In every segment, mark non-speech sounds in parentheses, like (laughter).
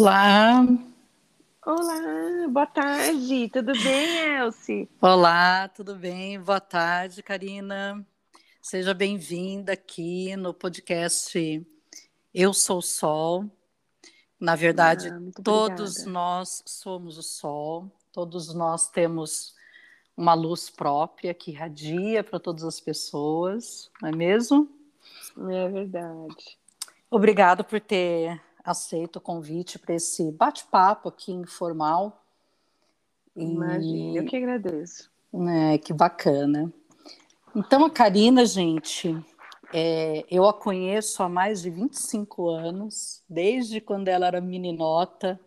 Olá. Olá, boa tarde. Tudo bem, Elsie? Olá, tudo bem? Boa tarde, Karina. Seja bem-vinda aqui no podcast Eu Sou o Sol. Na verdade, Ah, todos nós somos o sol, todos nós temos uma luz própria que irradia para todas as pessoas, não é mesmo? É verdade. Obrigada por ter aceito o convite para esse bate-papo aqui informal. E, Imagina, eu que agradeço. né, que bacana. Então, a Karina, gente, é, eu a conheço há mais de 25 anos, desde quando ela era meninota,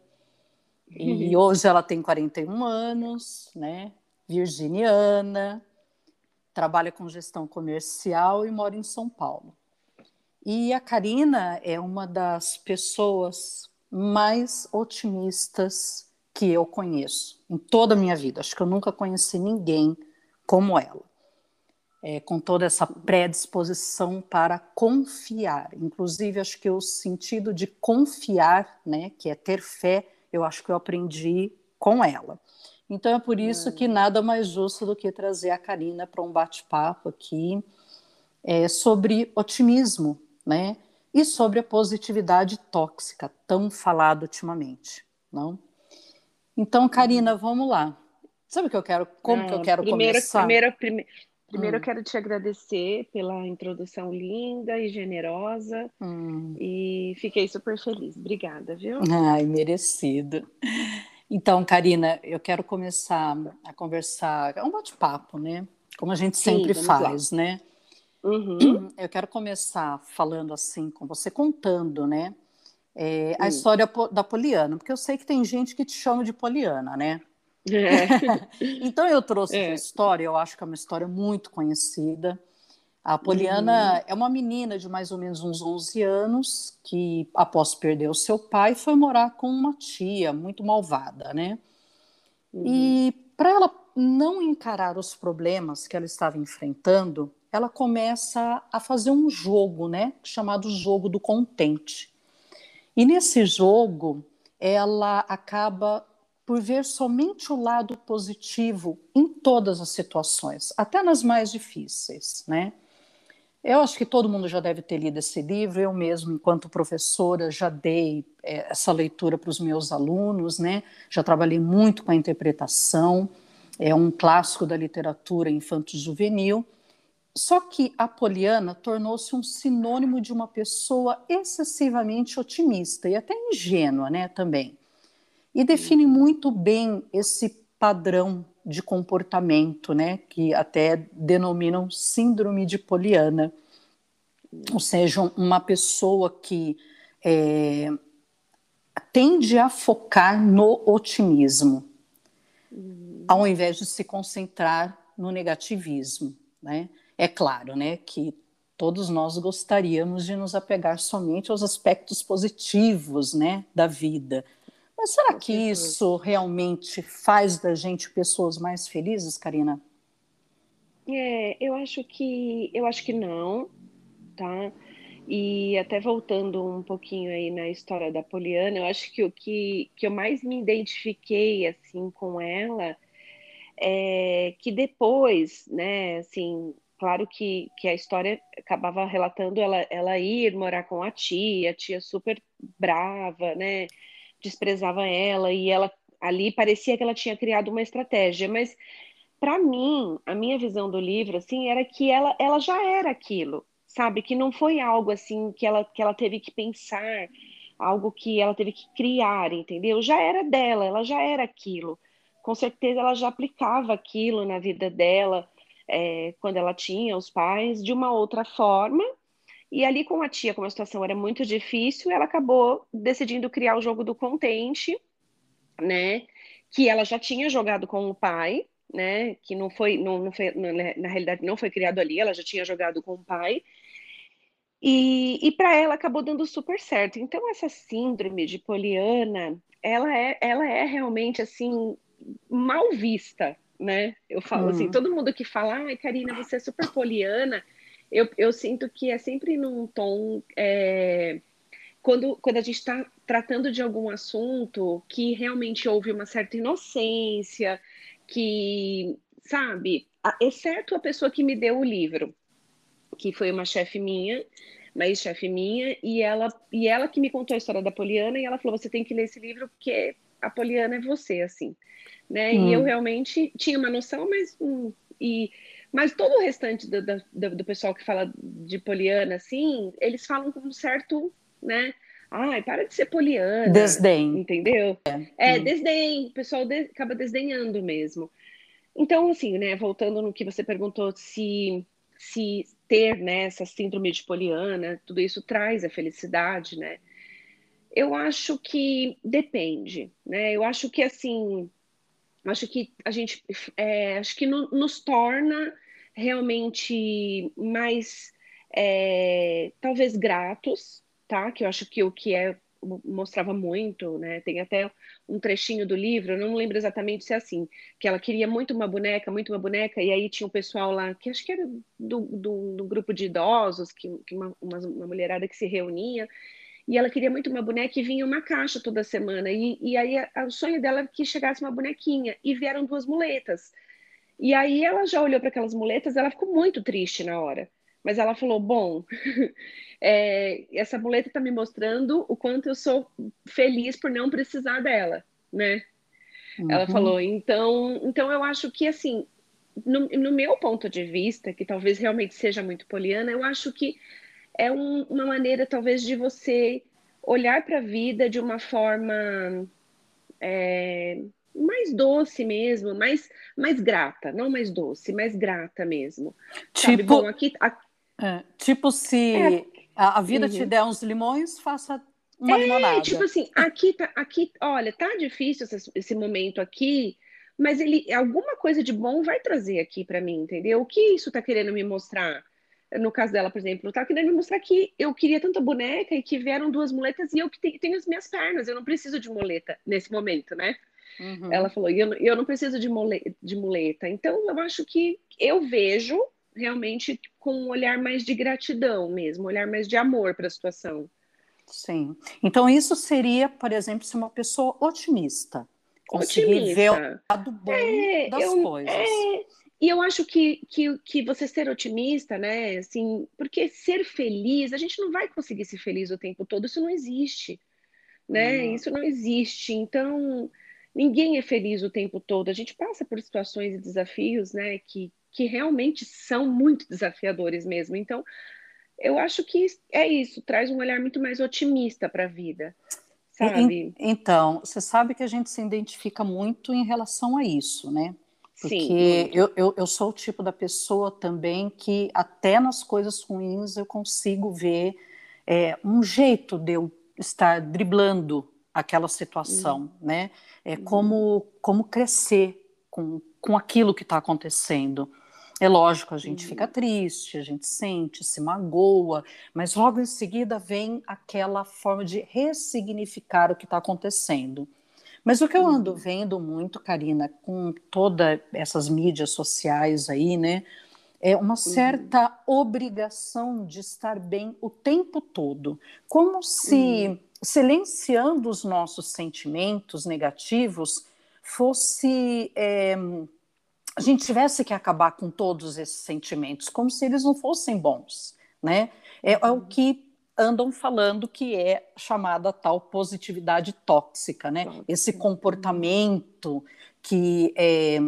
e hoje ela tem 41 anos, né? Virginiana, trabalha com gestão comercial e mora em São Paulo. E a Karina é uma das pessoas mais otimistas que eu conheço em toda a minha vida. Acho que eu nunca conheci ninguém como ela. É, com toda essa predisposição para confiar. Inclusive, acho que o sentido de confiar, né, que é ter fé, eu acho que eu aprendi com ela. Então é por isso que nada mais justo do que trazer a Karina para um bate-papo aqui é, sobre otimismo, né? E sobre a positividade tóxica, tão falado ultimamente, não? Então, Karina, vamos lá. Sabe o que eu quero? Como que eu Ah, quero primeiro, começar? Primeiro, prime- primeiro Hum. eu quero te agradecer pela introdução linda e generosa Hum. e fiquei super feliz. Obrigada, viu? Ai, merecido. Então, Karina, eu quero começar a conversar, é um bate-papo, né? Como a gente Sim, sempre vamos lá. faz, né? Uhum. (clears throat) Eu quero começar falando assim com você, contando, né? é, a história da Poliana, porque eu sei que tem gente que te chama de Poliana, né? É. (laughs) Então eu trouxe É. essa história, eu acho que é uma história muito conhecida. A Poliana Uhum. é uma menina de mais ou menos uns 11 anos que, após perder o seu pai, foi morar com uma tia muito malvada, né? Uhum. E para ela não encarar os problemas que ela estava enfrentando, ela começa a fazer um jogo, né, chamado jogo do contente. E nesse jogo, ela acaba por ver somente o lado positivo em todas as situações, até nas mais difíceis, né? Eu acho que todo mundo já deve ter lido esse livro. Eu mesmo, enquanto professora, já dei eh, essa leitura para os meus alunos, né? Já trabalhei muito com a interpretação. É um clássico da literatura infanto-juvenil. Só que a Poliana tornou-se um sinônimo de uma pessoa excessivamente otimista e até ingênua, né? Também. E define muito bem esse padrão de comportamento, né, que até denominam síndrome de Poliana, ou seja, uma pessoa que é, tende a focar no otimismo, ao invés de se concentrar no negativismo, né? É claro, né, que todos nós gostaríamos de nos apegar somente aos aspectos positivos, né, da vida. Mas será que isso realmente faz da gente pessoas mais felizes, Karina? É, eu acho que eu acho que não, tá? E até voltando um pouquinho aí na história da Poliana, eu acho que o que, que eu mais me identifiquei assim com ela é que depois, né, assim, claro que, que a história acabava relatando ela, ela ir morar com a tia, a tia super brava, né, desprezava ela e ela ali parecia que ela tinha criado uma estratégia, mas para mim, a minha visão do livro, assim, era que ela, ela já era aquilo, sabe? Que não foi algo, assim, que ela, que ela teve que pensar, algo que ela teve que criar, entendeu? Já era dela, ela já era aquilo. Com certeza ela já aplicava aquilo na vida dela, é, quando ela tinha os pais, de uma outra forma. E ali com a tia, como a situação era muito difícil, ela acabou decidindo criar o jogo do contente, né? Que ela já tinha jogado com o pai, né? Que não foi, não, não foi, na, realidade não foi criado ali, ela já tinha jogado com o pai. E, e para ela acabou dando super certo. Então essa síndrome de Poliana, ela é, ela é realmente assim mal vista, né? Eu falo assim, Hum. todo mundo que fala, ai, Karina, você é super poliana, eu, eu sinto que é sempre num tom é, quando, quando a gente está tratando de algum assunto que realmente houve uma certa inocência, que, sabe, exceto a pessoa que me deu o livro, que foi uma chefe minha, uma ex-chefe minha, e ela, e ela que me contou a história da Poliana, e ela falou: você tem que ler esse livro porque a Poliana é você, assim. Né? Hum. E eu realmente tinha uma noção, mas. Hum, e, mas todo o restante do, do, do, pessoal que fala de Poliana, assim, eles falam com um certo, né? Ai, para de ser Poliana. Desdém. Entendeu? É, é hum. desdém. O pessoal de, acaba desdenhando mesmo. Então, assim, né, voltando no que você perguntou, se, se ter né, essa síndrome de Poliana, tudo isso traz a felicidade, né? Eu acho que depende, né? Eu acho que assim, acho que a gente, é, acho que no, nos torna realmente mais, é, talvez gratos, tá? Que eu acho que o que é mostrava muito, né? Tem até um trechinho do livro, eu não lembro exatamente se é assim, que ela queria muito uma boneca, muito uma boneca, e aí tinha um pessoal lá, que acho que era do, do, do grupo de idosos, que, que uma, uma, uma, mulherada que se reunia, e ela queria muito uma boneca e vinha uma caixa toda semana, e, e aí a, a, o sonho dela era que chegasse uma bonequinha, e vieram duas muletas. E aí ela já olhou para aquelas muletas, ela ficou muito triste na hora. Mas ela falou: bom, (laughs) é, essa muleta está me mostrando o quanto eu sou feliz por não precisar dela, né? Uhum. Ela falou: então, então eu acho que assim, no, no, meu ponto de vista, que talvez realmente seja muito poliana, eu acho que é um, uma maneira talvez de você olhar para a vida de uma forma é, mais doce mesmo, mais, mais grata, não mais doce, mais grata mesmo. Tipo? Bom, aqui, aqui é, tipo, se é. a, a, vida uhum. te der uns limões, faça uma é, limonada. Tipo assim, aqui tá, aqui, olha, tá difícil esse, esse momento aqui, mas ele alguma coisa de bom vai trazer aqui para mim, entendeu? O que isso tá querendo me mostrar? No caso dela, por exemplo, tá querendo me mostrar que eu queria tanta boneca e que vieram duas muletas e eu que tenho, tenho as minhas pernas, eu não preciso de muleta nesse momento, né? Uhum. Ela falou, eu, eu não preciso de, mole, de muleta. Então, eu acho que eu vejo realmente com um olhar mais de gratidão mesmo, um olhar mais de amor para a situação. Sim. Então, isso seria, por exemplo, se uma pessoa otimista conseguir otimista. ver o lado bom é, das eu, coisas. É, e eu acho que, que, que você ser otimista, né? Assim, porque ser feliz, a gente não vai conseguir ser feliz o tempo todo, isso não existe. Né? Hum. Isso não existe. Então, ninguém é feliz o tempo todo. A gente passa por situações e desafios, né, que, que realmente são muito desafiadores mesmo. Então, eu acho que é isso, traz um olhar muito mais otimista para a vida. Sabe? Então, você sabe que a gente se identifica muito em relação a isso, né? Porque Sim, eu, eu, eu, sou o tipo da pessoa também que, até nas coisas ruins, eu consigo ver é, um jeito de eu estar driblando aquela situação, uhum. né? É uhum. como, como crescer com, com aquilo que está acontecendo. É lógico, a gente fica uhum. triste, a gente sente, se magoa, mas logo em seguida vem aquela forma de ressignificar o que está acontecendo. Mas o que eu ando uhum. vendo muito, Karina, com todas essas mídias sociais aí, né, é uma certa uhum. obrigação de estar bem o tempo todo, como se uhum. silenciando os nossos sentimentos negativos fosse é, a gente tivesse que acabar com todos esses sentimentos, como se eles não fossem bons, né? É, é o uhum. que andam falando que é chamada tal positividade tóxica, né? Esse comportamento que é,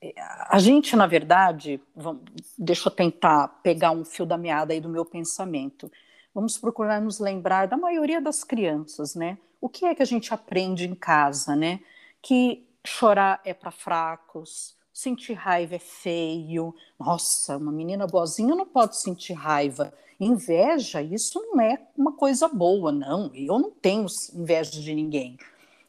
é, a gente, na verdade, vamos, deixa eu tentar pegar um fio da meada aí do meu pensamento. Vamos procurar nos lembrar da maioria das crianças, né? O que é que a gente aprende em casa, né? Que chorar é para fracos, sentir raiva é feio. Nossa, uma menina boazinha não pode sentir raiva. Inveja, isso não é uma coisa boa, não. Eu não tenho inveja de ninguém.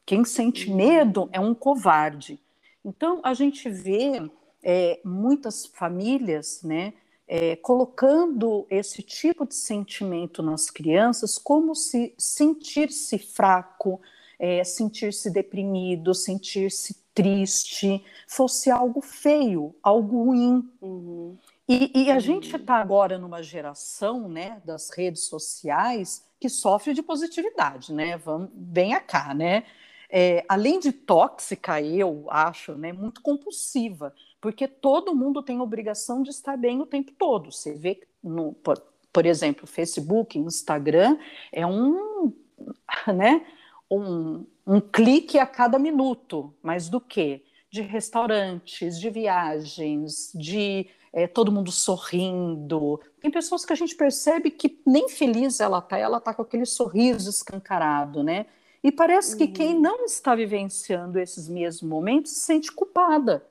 Quem sente uhum. medo é um covarde. Então, a gente vê é, muitas famílias, né, é, colocando esse tipo de sentimento nas crianças como se sentir-se fraco, é, sentir-se deprimido, sentir-se triste, fosse algo feio, algo ruim. Uhum. E, e, a uhum. gente está agora numa geração né, das redes sociais que sofre de positividade, né? Vamos, venha cá, né? É, além de tóxica, eu acho, né, muito compulsiva, porque todo mundo tem obrigação de estar bem o tempo todo. Você vê, no, por, por exemplo, Facebook, Instagram, é um, (laughs) né, um, um clique a cada minuto, mas do que? De restaurantes, de viagens, de é, todo mundo sorrindo. Tem pessoas que a gente percebe que nem feliz ela tá, ela tá com aquele sorriso escancarado, né? E parece uhum. que quem uhum. não está vivenciando esses mesmos momentos se sente culpada,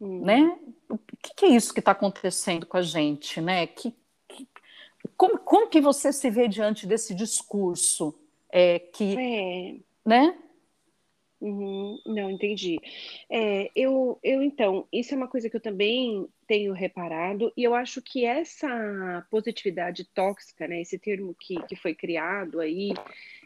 uhum. né? O que, que, é isso que está acontecendo com a gente, né? Que, que, como, como que você se vê diante desse discurso é, que, é. né? Uhum, não, entendi. É, eu, eu, então, isso é uma coisa que eu também tenho reparado, e eu acho que essa positividade tóxica, né, esse termo que, que foi criado aí,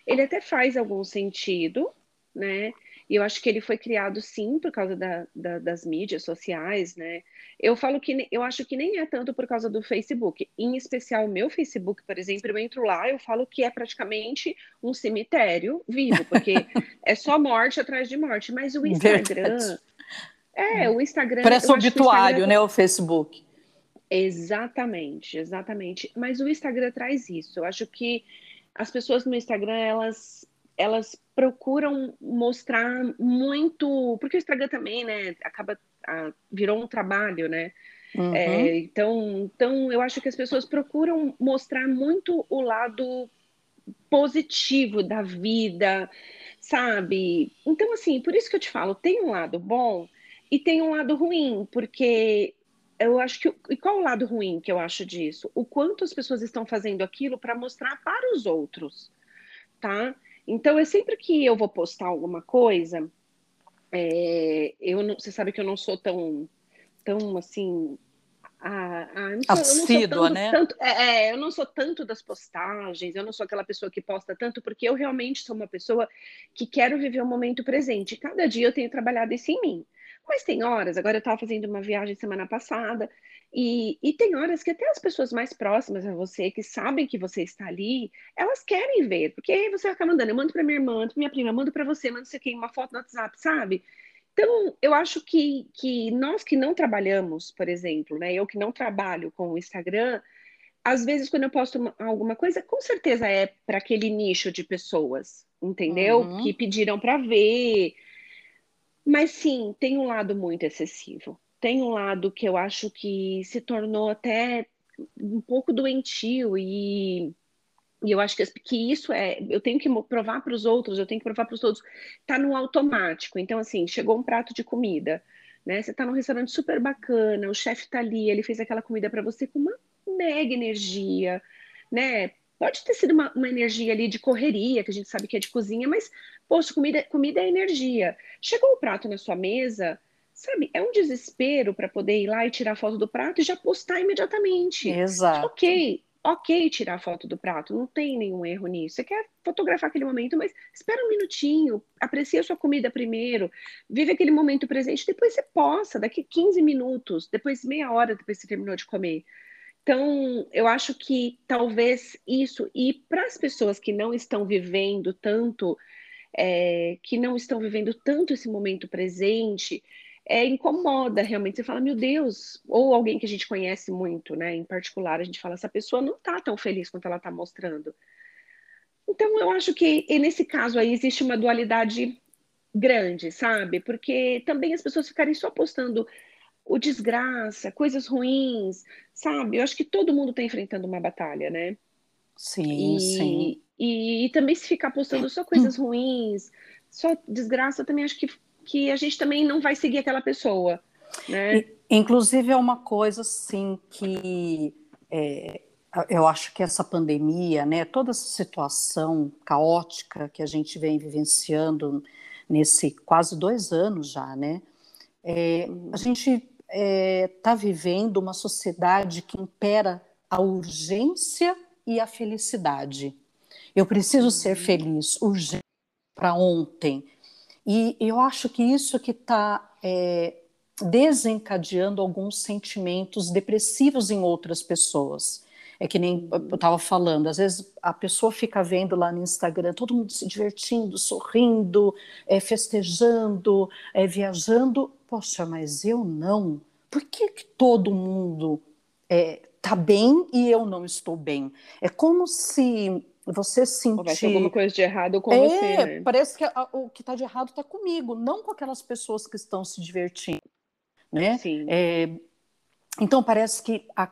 ele até faz algum sentido, né? E eu acho que ele foi criado sim por causa da, da, das mídias sociais, né? Eu falo que eu acho que nem é tanto por causa do Facebook. Em especial, o meu Facebook, por exemplo, eu entro lá, eu falo que é praticamente um cemitério vivo, porque (laughs) é só morte atrás de morte. Mas o Instagram. Verdade. É, o Instagram. Parece um obituário, né? O Facebook. Exatamente, exatamente. Mas o Instagram traz isso. Eu acho que as pessoas no Instagram, elas elas procuram mostrar muito, porque o Instagram também, né, acaba a, virou um trabalho, né? Uhum. É, então, então eu acho que as pessoas procuram mostrar muito o lado positivo da vida, sabe? Então, assim, por isso que eu te falo, tem um lado bom e tem um lado ruim, porque eu acho que. E qual o lado ruim que eu acho disso? O quanto as pessoas estão fazendo aquilo para mostrar para os outros, tá? Então, é sempre que eu vou postar alguma coisa, é, eu não, você sabe que eu não sou tão, tão assim. Assídua, né? Tanto, é, é, eu não sou tanto das postagens, eu não sou aquela pessoa que posta tanto, porque eu realmente sou uma pessoa que quero viver o momento presente. Cada dia eu tenho trabalhado isso em mim. Mas tem horas, agora eu estava fazendo uma viagem semana passada, e, e, tem horas que até as pessoas mais próximas a você, que sabem que você está ali, elas querem ver, porque aí você acaba mandando, eu mando para minha irmã, mando para minha prima, mando para você, mando isso aqui, uma foto no WhatsApp, sabe? Então, eu acho que, que nós que não trabalhamos, por exemplo, né, eu que não trabalho com o Instagram, às vezes quando eu posto uma, alguma coisa, com certeza é para aquele nicho de pessoas, entendeu? Uhum. Que pediram para ver. Mas sim, tem um lado muito excessivo tem um lado que eu acho que se tornou até um pouco doentio e, e eu acho que, que isso é, eu tenho que provar para os outros, eu tenho que provar para os todos, tá no automático. Então, assim, chegou um prato de comida, né? Você tá num restaurante super bacana, o chefe tá ali, ele fez aquela comida para você com uma mega energia, né? Pode ter sido uma, uma, energia ali de correria, que a gente sabe que é de cozinha, mas, poxa, comida, comida é energia. Chegou o prato na sua mesa, sabe, é um desespero para poder ir lá e tirar foto do prato e já postar imediatamente. Exato. Ok, ok tirar foto do prato, não tem nenhum erro nisso. Você quer fotografar aquele momento, mas espera um minutinho, aprecia a sua comida primeiro, vive aquele momento presente, depois você posta, daqui 15 minutos, depois meia hora depois você terminou de comer. Então, eu acho que talvez isso, e para as pessoas que não estão vivendo tanto, é, que não estão vivendo tanto esse momento presente, é, incomoda realmente. Você fala, meu Deus, ou alguém que a gente conhece muito, né? Em particular, a gente fala, essa pessoa não tá tão feliz quanto ela tá mostrando. Então, eu acho que nesse caso aí existe uma dualidade grande, sabe? Porque também as pessoas ficarem só postando o desgraça, coisas ruins, sabe? Eu acho que todo mundo está enfrentando uma batalha, né? Sim, e, sim. E, e, também se ficar postando só coisas (clears throat) ruins, só desgraça, eu também acho que que a gente também não vai seguir aquela pessoa. Né? Inclusive, é uma coisa assim que é, eu acho que essa pandemia, né, toda essa situação caótica que a gente vem vivenciando nesse quase dois anos já, né, é, a gente está é, tá vivendo uma sociedade que impera a urgência e a felicidade. Eu preciso ser uhum. feliz, urgente para ontem. E eu acho que isso que está é, desencadeando alguns sentimentos depressivos em outras pessoas. É que nem eu estava falando, às vezes a pessoa fica vendo lá no Instagram todo mundo se divertindo, sorrindo, é, festejando, é, viajando. Poxa, mas eu não. Por que, que todo mundo está é, bem e eu não estou bem? É como se você sentir. Alguma coisa de errado com é, você. Né? Parece que o que está de errado está comigo, não com aquelas pessoas que estão se divertindo. Né? Sim. É, então parece que a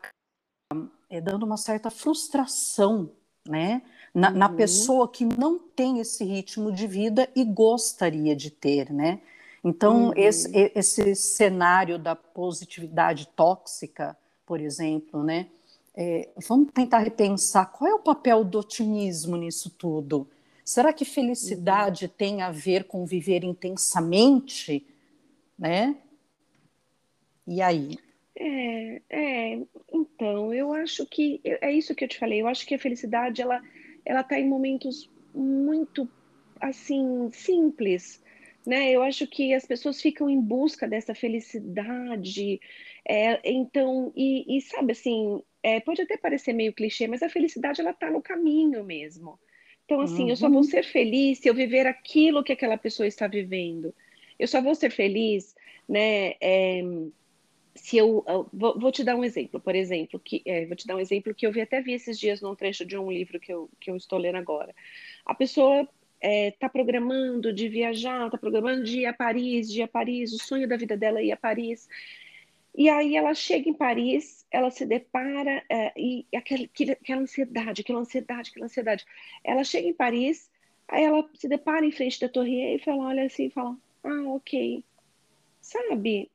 é, dando uma certa frustração né, na, uhum. na, pessoa que não tem esse ritmo de vida e gostaria de ter, né? Então, uhum. esse, esse cenário da positividade tóxica, por exemplo, né? É, vamos tentar repensar qual é o papel do otimismo nisso tudo. Será que felicidade uhum. tem a ver com viver intensamente, né? E aí? É, é, então, eu acho que é isso que eu te falei. Eu acho que a felicidade ela ela está em momentos muito assim simples, né? Eu acho que as pessoas ficam em busca dessa felicidade. É, então, e, e, sabe assim, é, pode até parecer meio clichê, mas a felicidade ela está no caminho mesmo. Então, assim, uhum. eu só vou uhum. ser feliz se eu viver aquilo que aquela pessoa está vivendo. Eu só vou ser feliz, né? É, se eu, eu vou, vou, te dar um exemplo, por exemplo, que é, vou te dar um exemplo que eu vi até vi esses dias num trecho de um livro que eu, que eu estou lendo agora. A pessoa está é, tá programando de viajar, está programando de ir a Paris, de ir a Paris, o sonho da vida dela é ir a Paris. E aí ela chega em Paris, ela se depara é, e aquela, aquela ansiedade, aquela ansiedade, aquela ansiedade. Ela chega em Paris, aí ela se depara em frente da Torre Eiffel, ela olha assim e fala: Ah, ok. Sabe?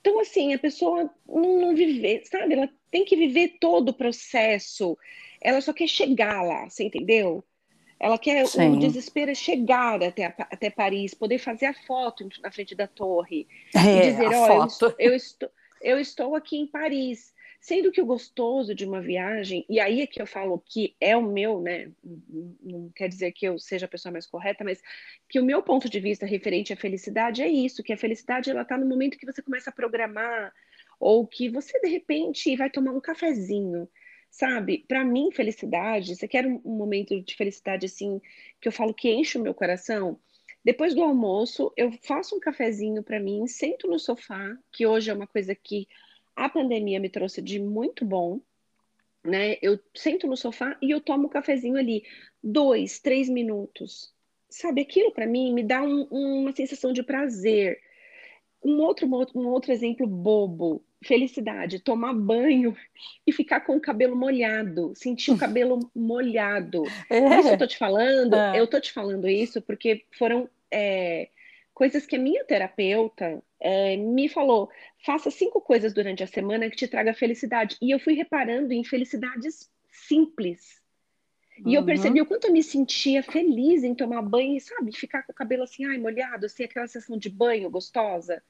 Então, assim, a pessoa não, não viver, sabe? Ela tem que viver todo o processo. Ela só quer chegar lá, você entendeu? Ela quer, Sim. o desespero é chegar até, até Paris, poder fazer a foto na frente da torre. É, e dizer, ó, eu eu, estou, eu estou aqui em Paris. Sendo que o gostoso de uma viagem, e aí é que eu falo que é o meu, né? Não quer dizer que eu seja a pessoa mais correta, mas que o meu ponto de vista referente à felicidade é isso, que a felicidade ela está no momento que você começa a programar, ou que você de repente vai tomar um cafezinho, sabe? Para mim, felicidade, você quer um, momento de felicidade assim, que eu falo que enche o meu coração? Depois do almoço, eu faço um cafezinho para mim, sento no sofá, que hoje é uma coisa que a pandemia me trouxe de muito bom, né? Eu sento no sofá e eu tomo um cafezinho ali, dois, três minutos. Sabe, aquilo para mim me dá um, uma sensação de prazer. Um outro, um outro exemplo bobo, felicidade, tomar banho e ficar com o cabelo molhado, sentir o (laughs) cabelo molhado. É. Isso eu tô te falando, é. eu tô te falando isso porque foram é, coisas que a minha terapeuta é, me falou: faça cinco coisas durante a semana que te traga felicidade. E eu fui reparando em felicidades simples. E eu percebi uhum. o quanto eu me sentia feliz em tomar banho e, sabe, ficar com o cabelo assim, ai, molhado, assim, aquela sensação de banho gostosa.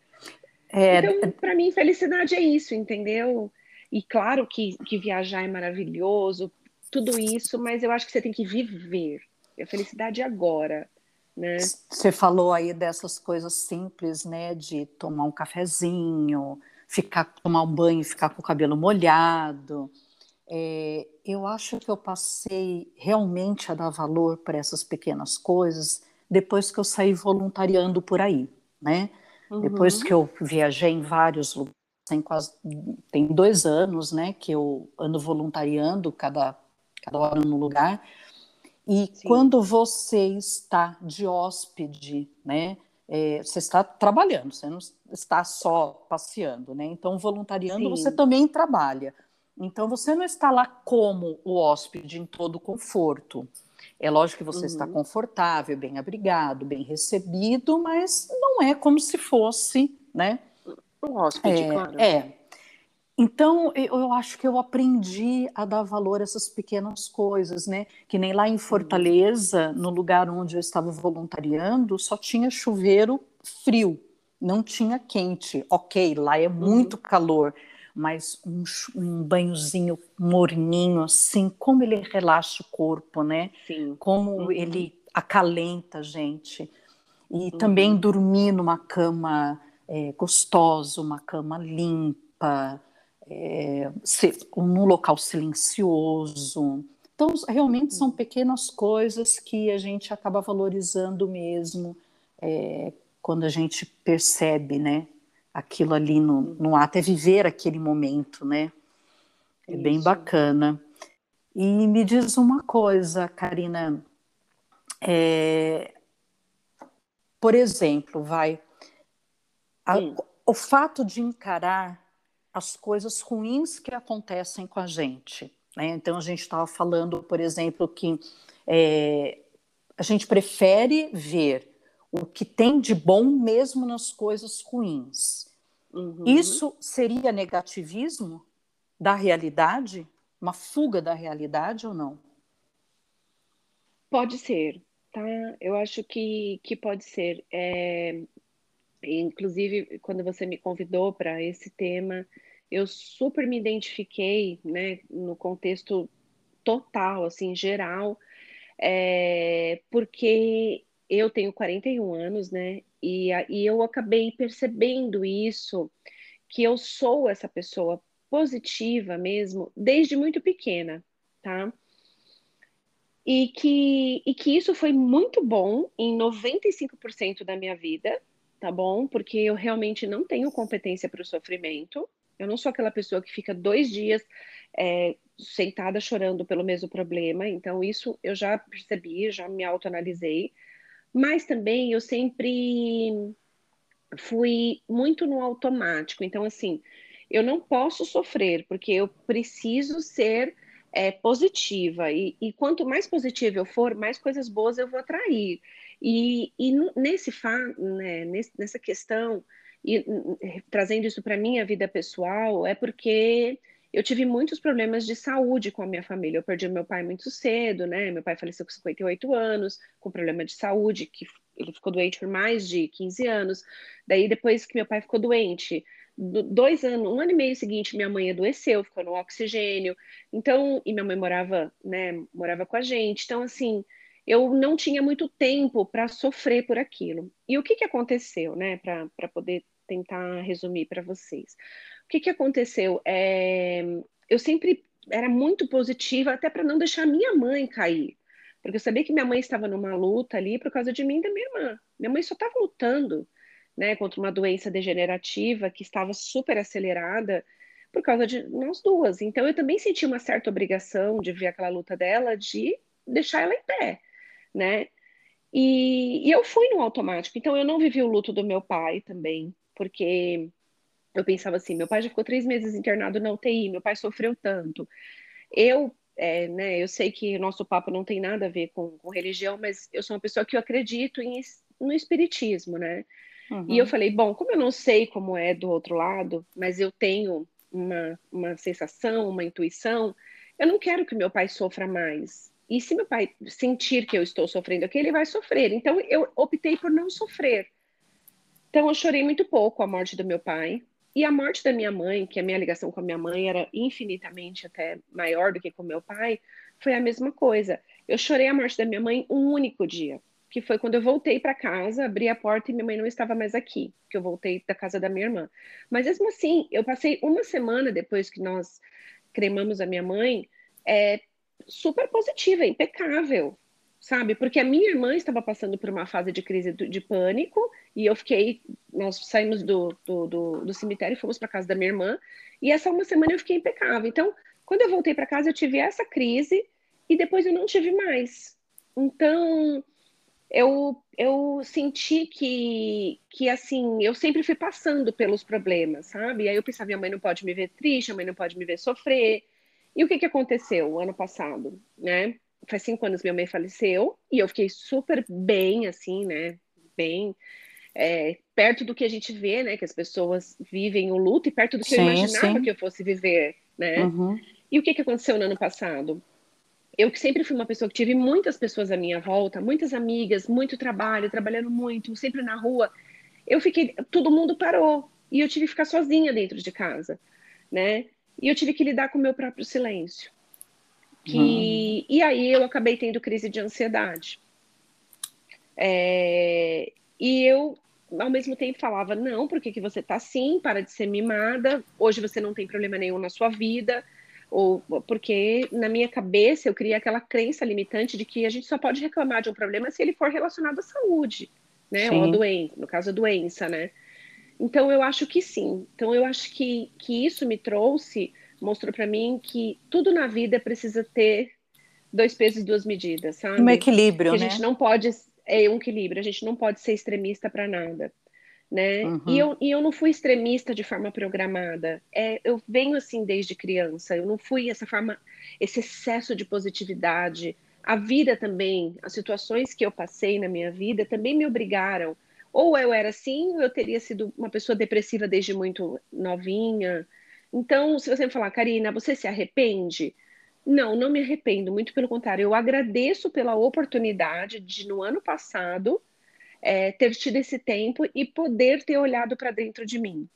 É... Então, para mim, felicidade é isso, entendeu? E claro que, que viajar é maravilhoso, tudo isso, mas eu acho que você tem que viver. A felicidade é agora. Né? Você falou aí dessas coisas simples, né? De tomar um cafezinho, ficar, tomar um banho e ficar com o cabelo molhado. É, eu acho que eu passei realmente a dar valor para essas pequenas coisas depois que eu saí voluntariando por aí, né? Uhum. Depois que eu viajei em vários lugares, tem quase tem dois anos, né, que eu ando voluntariando cada cada hora no lugar. E Sim. quando você está de hóspede, né, é, você está trabalhando, você não está só passeando, né? Então, voluntariando, Sim. você também trabalha. Então, você não está lá como o hóspede em todo conforto. É lógico que você uhum. está confortável, bem abrigado, bem recebido, mas não é como se fosse, né? Um hóspede, é, claro. É, então, eu acho que eu aprendi a dar valor a essas pequenas coisas, né? Que nem lá em Fortaleza, no lugar onde eu estava voluntariando, só tinha chuveiro frio, não tinha quente. Ok, lá é muito uhum. calor, mas um, um, banhozinho morninho, assim, como ele relaxa o corpo, né? Sim. Como uhum. ele acalenta a gente. E uhum. também dormir numa cama é, gostosa, uma cama limpa é, num local silencioso. Então, realmente são pequenas coisas que a gente acaba valorizando mesmo é, quando a gente percebe, né? Aquilo ali no, no ato, é viver aquele momento, né? É Isso. bem bacana. E me diz uma coisa, Karina. É, por exemplo, vai. A, o fato de encarar as coisas ruins que acontecem com a gente. Né? Então, a gente estava falando, por exemplo, que é, a gente prefere ver o que tem de bom mesmo nas coisas ruins. Uhum. Isso seria negativismo da realidade? Uma fuga da realidade ou não? Pode ser, tá? Eu acho que, que pode ser. É, Inclusive, quando você me convidou para esse tema, eu super me identifiquei, né, no contexto total, assim, geral, é, porque eu tenho 41 anos, né, e, e eu acabei percebendo isso, que eu sou essa pessoa positiva mesmo, desde muito pequena, tá? E que, e que isso foi muito bom em 95% da minha vida, tá bom? Porque eu realmente não tenho competência para o sofrimento. Eu não sou aquela pessoa que fica dois dias é, sentada chorando pelo mesmo problema. Então, isso eu já percebi, já me autoanalisei. Mas também eu sempre fui muito no automático. Então, assim, eu não posso sofrer, porque eu preciso ser é, positiva. E, e quanto mais positiva eu for, mais coisas boas eu vou atrair. E, e nesse né, nessa questão, e trazendo isso para minha vida pessoal, é porque eu tive muitos problemas de saúde com a minha família. Eu perdi meu pai muito cedo, né? Meu pai faleceu com 58 anos, com problema de saúde, que ele ficou doente por mais de 15 anos. Daí, depois que meu pai ficou doente, dois anos, um ano e meio seguinte, minha mãe adoeceu, ficou no oxigênio. Então, e minha mãe morava, né, morava com a gente. Então, assim, eu não tinha muito tempo para sofrer por aquilo. E o que, que aconteceu, né, para poder tentar resumir para vocês? O que, que aconteceu? É, eu sempre era muito positiva, até para não deixar minha mãe cair. Porque eu sabia que minha mãe estava numa luta ali por causa de mim e da minha irmã. Minha mãe só estava lutando né, contra uma doença degenerativa que estava super acelerada por causa de nós duas. Então eu também senti uma certa obrigação de ver aquela luta dela, de deixar ela em pé né? E, e eu fui no automático, então eu não vivi o luto do meu pai também, porque eu pensava assim, meu pai já ficou três meses internado na UTI, meu pai sofreu tanto. Eu, é, né, eu sei que o nosso papo não tem nada a ver com, com religião, mas eu sou uma pessoa que eu acredito em, no espiritismo, né? Uhum. E eu uhum. falei, bom, como eu não sei como é do outro lado, mas eu tenho uma, uma sensação, uma intuição, eu não quero que meu pai sofra mais. E se meu pai sentir que eu estou sofrendo aqui, ele vai sofrer. Então eu optei por não sofrer. Então eu chorei muito pouco a morte do meu pai. E a morte da minha mãe, que a minha ligação com a minha mãe era infinitamente até maior do que com meu pai, foi a mesma coisa. Eu chorei a morte da minha mãe um único dia, que foi quando eu voltei para casa, abri a porta e minha mãe não estava mais aqui, que eu voltei da casa da minha irmã. Mas mesmo assim, eu passei uma semana depois que nós cremamos a minha mãe, é, super positiva, impecável, sabe? Porque a minha irmã estava passando por uma fase de crise de pânico e eu fiquei. Nós saímos do, do, do, do cemitério e fomos para casa da minha irmã, e essa uma semana eu fiquei impecável. Então, quando eu voltei para casa, eu tive essa crise e depois eu não tive mais. Então, eu, eu senti que, que, assim, eu sempre fui passando pelos problemas, sabe? E aí eu pensava, minha mãe não pode me ver triste, a mãe não pode me ver sofrer. E o que, que aconteceu ano passado, né? Faz cinco anos minha mãe faleceu e eu fiquei super bem, assim, né? Bem é, perto do que a gente vê, né? Que as pessoas vivem o luto e perto do que sim, eu imaginava sim. que eu fosse viver, né? Uhum. E o que, que aconteceu no ano passado? Eu que sempre fui uma pessoa que tive muitas pessoas à minha volta, muitas amigas, muito trabalho, trabalhando muito, sempre na rua. Eu fiquei, todo mundo parou e eu tive que ficar sozinha dentro de casa, né? E eu tive que lidar com o meu próprio silêncio. Que, hum. E aí eu acabei tendo crise de ansiedade. É, e eu ao mesmo tempo falava, não, por que, que você tá assim? Para de ser mimada, hoje você não tem problema nenhum na sua vida, ou porque na minha cabeça eu criei aquela crença limitante de que a gente só pode reclamar de um problema se ele for relacionado à saúde, né? Sim. Ou a doença, no caso a doença, né? Então eu acho que sim. Então eu acho que, que isso me trouxe, mostrou para mim que tudo na vida precisa ter dois pesos e duas medidas, sabe? Um equilíbrio, que né? A gente não pode é um equilíbrio, a gente não pode ser extremista para nada, né? Uhum. E, eu, e eu não fui extremista de forma programada. É, eu venho assim desde criança. Eu não fui essa forma, esse excesso de positividade. A vida também, as situações que eu passei na minha vida também me obrigaram ou eu era assim, ou eu teria sido uma pessoa depressiva desde muito novinha. Então, se você me falar, Karina, você se arrepende? Não, não me arrependo, muito pelo contrário, eu agradeço pela oportunidade de, no ano passado, é, ter tido esse tempo e poder ter olhado para dentro de mim.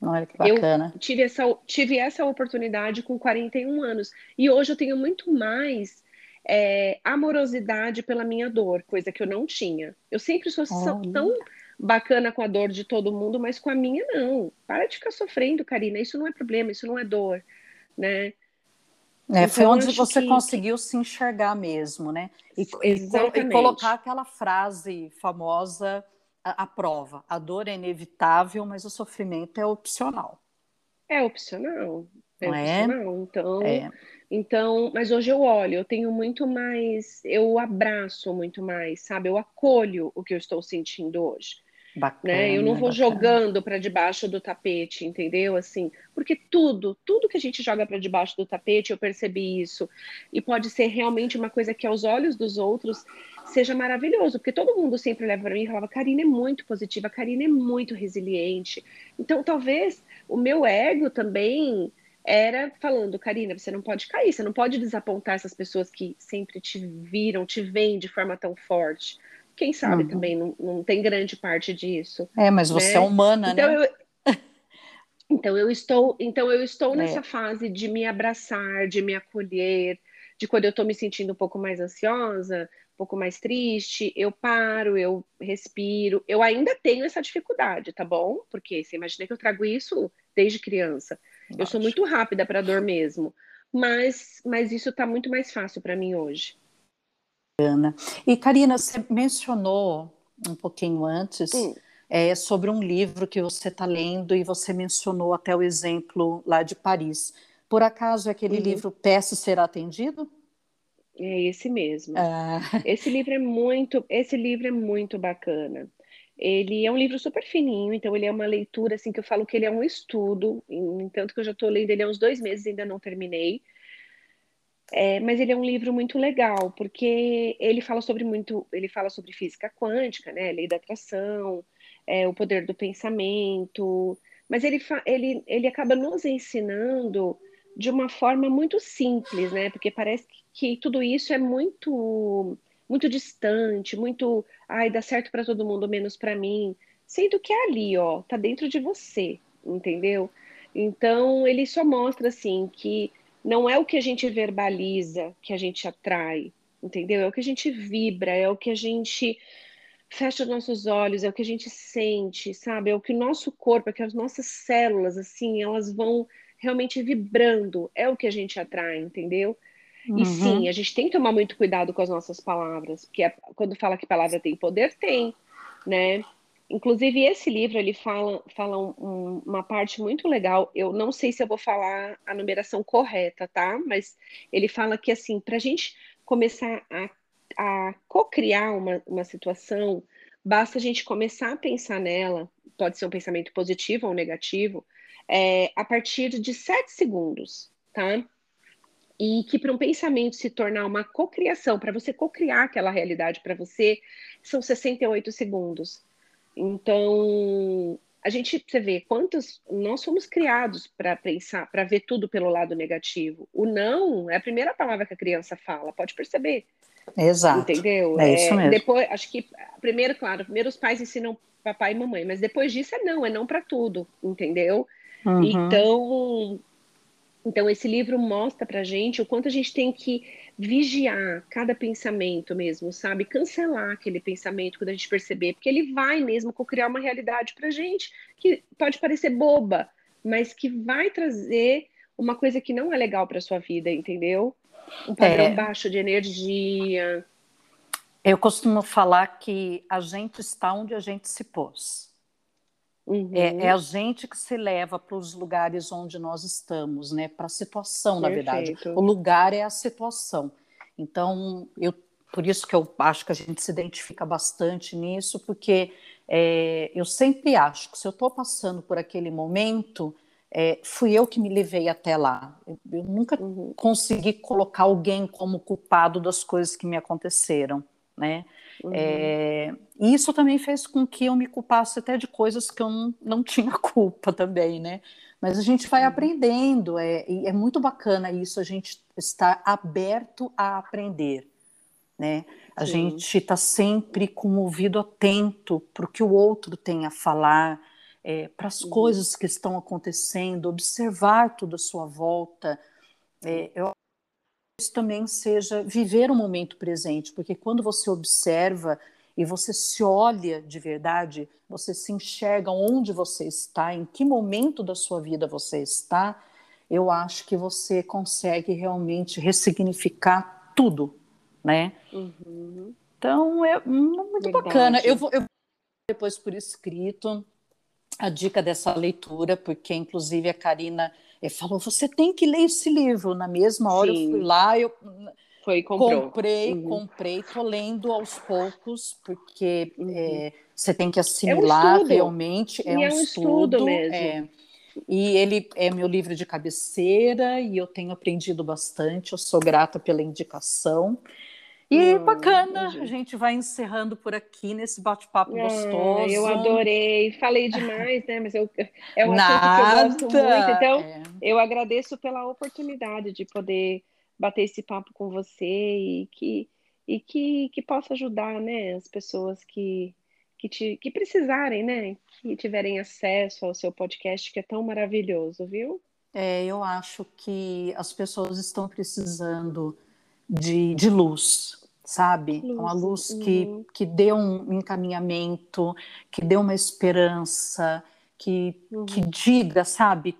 Olha que bacana. Eu tive essa, tive essa oportunidade com 41 anos. E hoje eu tenho muito mais é, amorosidade pela minha dor, coisa que eu não tinha. Eu sempre sou oh. tão bacana com a dor de todo mundo, mas com a minha não. Para de ficar sofrendo, Karina. Isso não é problema, isso não é dor, né? É, então, foi onde você que... conseguiu se enxergar mesmo, né? E, e, colocar aquela frase famosa à, à prova: a dor é inevitável, mas o sofrimento é opcional. É opcional. É não é? opcional. É? Então, é. então, mas hoje eu olho, eu tenho muito mais, eu abraço muito mais, sabe? Eu acolho o que eu estou sentindo hoje. Bacana, né? Eu não vou bacana. jogando para debaixo do tapete, entendeu? Assim, porque tudo, tudo que a gente joga para debaixo do tapete, eu percebi isso. E pode ser realmente uma coisa que aos olhos dos outros seja maravilhoso, porque todo mundo sempre leva para mim e falava: "Karina é muito positiva, Karina é muito resiliente". Então, talvez o meu ego também era falando, Karina, você não pode cair, você não pode desapontar essas pessoas que sempre te viram, te veem de forma tão forte quem sabe uhum. também não, não tem grande parte disso. É, mas você né? é humana, então, né? Eu, (laughs) então eu estou, então eu estou é. nessa fase de me abraçar, de me acolher, de quando eu estou me sentindo um pouco mais ansiosa, um pouco mais triste, eu paro, eu respiro. Eu ainda tenho essa dificuldade, tá bom? Porque você imagina que eu trago isso desde criança. Eu sou muito rápida para dor mesmo, mas, mas isso está muito mais fácil para mim hoje. Ana. E Karina, você mencionou um pouquinho antes é, sobre um livro que você está lendo e você mencionou até o exemplo lá de Paris. Por acaso é aquele uhum. livro Peço Será Atendido? É esse mesmo. Ah. Esse livro é muito, esse livro é muito bacana. Ele é um livro super fininho, então ele é uma leitura assim que eu falo que ele é um estudo. Entanto que eu já estou lendo ele há uns dois meses, ainda não terminei. É, mas ele é um livro muito legal, porque ele fala sobre muito, ele fala sobre física quântica, né, lei da atração, é, o poder do pensamento, mas ele, ele, ele acaba nos ensinando de uma forma muito simples, né, porque parece que, tudo isso é muito muito distante, muito, ai, dá certo para todo mundo menos para mim, sendo que é ali, ó, tá dentro de você, entendeu? Então ele só mostra assim que não é o que a gente verbaliza que a gente atrai, entendeu? É o que a gente vibra, é o que a gente fecha os nossos olhos, é o que a gente sente, sabe? É o que o nosso corpo, é que as nossas células, assim, elas vão realmente vibrando, é o que a gente atrai, entendeu? Uhum. E sim, a gente tem que tomar muito cuidado com as nossas palavras, porque é, quando fala que palavra tem poder, tem, né? Inclusive, esse livro ele fala, fala um, uma parte muito legal. Eu não sei se eu vou falar a numeração correta, tá? Mas ele fala que, assim, para a gente começar a, a co-criar uma, uma situação, basta a gente começar a pensar nela, pode ser um pensamento positivo ou negativo, é, a partir de sete segundos, tá? E que para um pensamento se tornar uma cocriação, para você cocriar aquela realidade para você, são 68 segundos. Então, a gente, você vê quantos nós fomos criados para pensar, para ver tudo pelo lado negativo. O não é a primeira palavra que a criança fala, pode perceber. Exato. Entendeu? É isso mesmo. Depois, acho que primeiro, claro, primeiro os pais ensinam papai e mamãe, mas depois disso é não, é não para tudo, entendeu? Uhum. Então, então esse livro mostra pra gente o quanto a gente tem que vigiar cada pensamento mesmo, sabe? Cancelar aquele pensamento quando a gente perceber, porque ele vai mesmo criar uma realidade pra gente que pode parecer boba, mas que vai trazer uma coisa que não é legal para sua vida, entendeu? Um padrão é... baixo de energia. Eu costumo falar que a gente está onde a gente se pôs. Uhum. É, é, a gente que se leva para os lugares onde nós estamos, né? Para a situação, Perfeito. na verdade. O lugar é a situação. Então, eu, por isso que eu acho que a gente se identifica bastante nisso, porque é, eu sempre acho que se eu estou passando por aquele momento, é, fui eu que me levei até lá. Eu, eu nunca uhum. consegui colocar alguém como culpado das coisas que me aconteceram, né? Uhum. É, e isso também fez com que eu me culpasse até de coisas que eu não, não (laughs) tinha culpa também, né? Mas a gente vai uhum. aprendendo, é, e é muito bacana isso, a gente estar aberto a aprender, né? A Sim. gente está sempre com o ouvido atento para o que o outro tem a falar, é, para as uhum. coisas que estão acontecendo, observar tudo à sua volta. É, eu também seja viver o momento presente, porque quando você observa e você se olha de verdade, você se enxerga onde você está, em que momento da sua vida você está, eu acho que você consegue realmente ressignificar tudo, né? Uhum. Então é muito verdade. bacana. Eu vou, eu depois por escrito a dica dessa leitura, porque inclusive a Karina falou: você tem que ler esse livro. Na mesma hora Sim. eu fui lá, eu Foi, comprei, uhum. comprei, tô lendo aos poucos, porque uhum. é, você tem que assimilar é um realmente. É, um, é um estudo, estudo mesmo. É, e ele é meu livro de cabeceira e eu tenho aprendido bastante. Eu sou grata pela indicação. E hum, bacana, entendi. a gente vai encerrando por aqui nesse bate-papo ah, gostoso. Eu adorei, falei demais, né? Mas eu, é um Nada. assunto que eu gosto muito. Então, é. eu agradeço pela oportunidade de poder bater esse papo com você e que, e que, que possa ajudar né, as pessoas que, que, te, que precisarem, né? Que tiverem acesso ao seu podcast, que é tão maravilhoso, viu? É, eu acho que as pessoas estão precisando de, de luz, sabe? Luz. Uma luz que, uhum. que dê um encaminhamento, que dê uma esperança, que, uhum. que diga, sabe?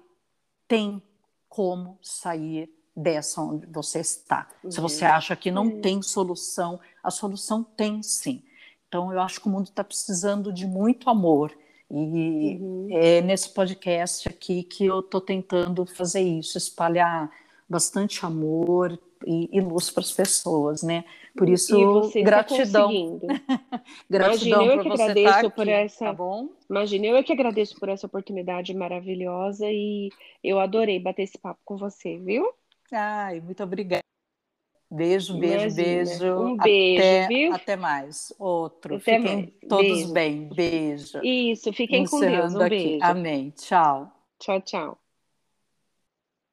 Tem como sair dessa onde você está. Uhum. Se você acha que não tem solução, a solução tem sim. Então, eu acho que o mundo está precisando de muito amor. E uhum. é nesse podcast aqui que eu estou tentando fazer isso, espalhar bastante amor e, e luz para as pessoas, né? Por isso, gratidão. (laughs) gratidão Imagina, eu que agradeço aqui, por essa. Tá bom? Imagina, eu que agradeço por essa oportunidade maravilhosa e eu adorei bater esse papo com você, viu? Ai, muito obrigada. Beijo, beijo, Imagina. beijo. Um beijo, até, viu? Até mais. Outro. Até fiquem mais. todos beijo. bem. Beijo. Isso, fiquem Encerrando com Deus. Um aqui. beijo. Amém. Tchau. Tchau, tchau.